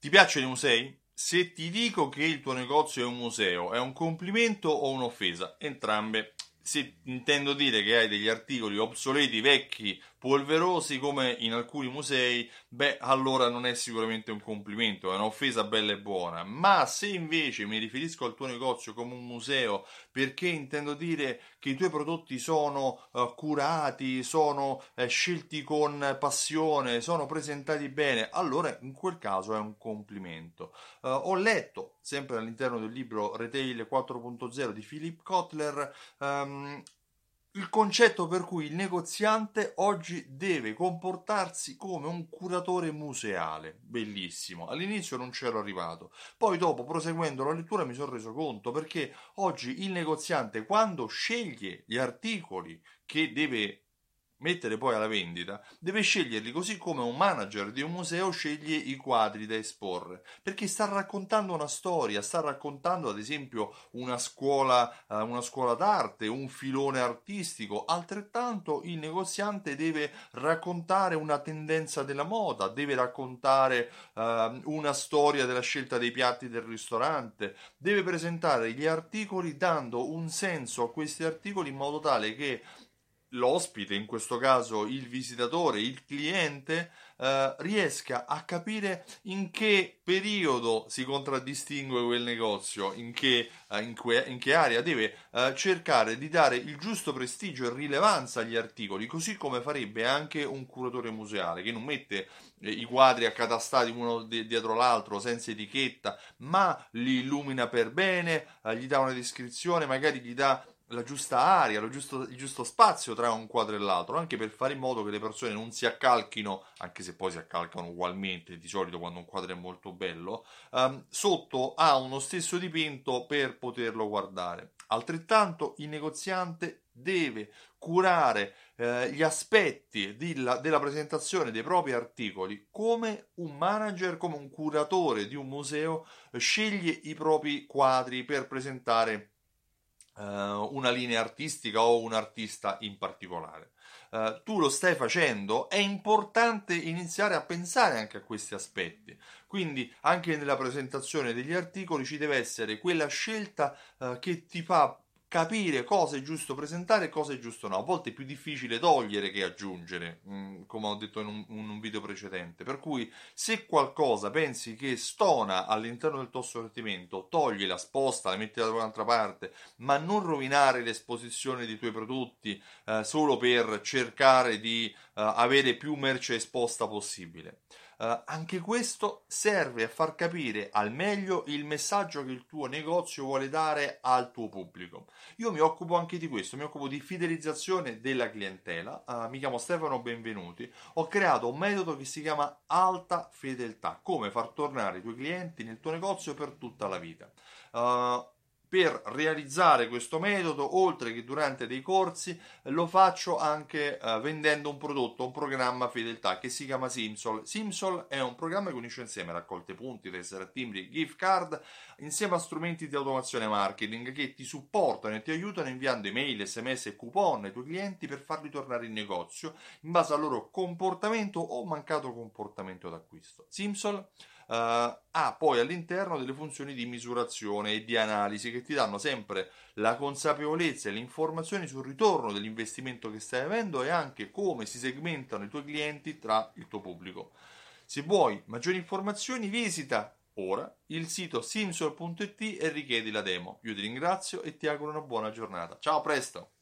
Ti piacciono i musei? Se ti dico che il tuo negozio è un museo, è un complimento o un'offesa? Entrambe se intendo dire che hai degli articoli obsoleti, vecchi, polverosi come in alcuni musei, beh, allora non è sicuramente un complimento, è un'offesa bella e buona. Ma se invece mi riferisco al tuo negozio come un museo, perché intendo dire che i tuoi prodotti sono uh, curati, sono uh, scelti con passione, sono presentati bene, allora in quel caso è un complimento. Uh, ho letto, sempre all'interno del libro Retail 4.0 di Philip Kotler, um, il concetto per cui il negoziante oggi deve comportarsi come un curatore museale. Bellissimo. All'inizio non c'ero arrivato. Poi dopo, proseguendo la lettura, mi sono reso conto perché oggi il negoziante, quando sceglie gli articoli che deve mettere poi alla vendita, deve sceglierli così come un manager di un museo sceglie i quadri da esporre, perché sta raccontando una storia, sta raccontando ad esempio una scuola, uh, una scuola d'arte, un filone artistico, altrettanto il negoziante deve raccontare una tendenza della moda, deve raccontare uh, una storia della scelta dei piatti del ristorante, deve presentare gli articoli dando un senso a questi articoli in modo tale che l'ospite, in questo caso il visitatore, il cliente, eh, riesca a capire in che periodo si contraddistingue quel negozio, in che, eh, in que, in che area deve eh, cercare di dare il giusto prestigio e rilevanza agli articoli, così come farebbe anche un curatore museale che non mette eh, i quadri accatastati uno dietro l'altro senza etichetta, ma li illumina per bene, eh, gli dà una descrizione, magari gli dà la giusta aria, giusto, il giusto spazio tra un quadro e l'altro, anche per fare in modo che le persone non si accalchino, anche se poi si accalcano ugualmente di solito quando un quadro è molto bello, um, sotto a uno stesso dipinto per poterlo guardare. Altrettanto il negoziante deve curare eh, gli aspetti della, della presentazione dei propri articoli come un manager, come un curatore di un museo sceglie i propri quadri per presentare uh, una linea artistica o un artista in particolare. Uh, tu lo stai facendo, è importante iniziare a pensare anche a questi aspetti. Quindi anche nella presentazione degli articoli ci deve essere quella scelta uh, che ti fa capire cosa è giusto presentare e cosa è giusto no. A volte è più difficile togliere che aggiungere, mm, come ho detto in un, in un, video precedente. Per cui, se qualcosa pensi che stona all'interno del tuo sortimento, toglila, sposta, la metti da un'altra parte, ma non rovinare l'esposizione dei tuoi prodotti eh, solo per cercare di eh, avere più merce esposta possibile. Uh, anche questo serve a far capire al meglio il messaggio che il tuo negozio vuole dare al tuo pubblico. Io mi occupo anche di questo, mi occupo di fidelizzazione della clientela. Uh, mi chiamo Stefano Benvenuti. Ho creato un metodo che si chiama alta fedeltà, come far tornare i tuoi clienti nel tuo negozio per tutta la vita. Uh, per realizzare questo metodo, oltre che durante dei corsi, lo faccio anche eh, vendendo un prodotto, un programma fedeltà che si chiama Simsol. Simsol è un programma che unisce insieme raccolte punti, tessere timbri, gift card, insieme a strumenti di automazione marketing che ti supportano e ti aiutano inviando email, sms e coupon ai tuoi clienti per farli tornare in negozio in base al loro comportamento o mancato comportamento d'acquisto. Simsol ha poi all'interno delle funzioni di misurazione e di analisi che ti danno sempre la consapevolezza e le informazioni sul ritorno dell'investimento che stai avendo e anche come si segmentano i tuoi clienti tra il tuo pubblico. Se vuoi maggiori informazioni visita ora il sito simsol.it e richiedi la demo. Io ti ringrazio e ti auguro una buona giornata. Ciao, a presto!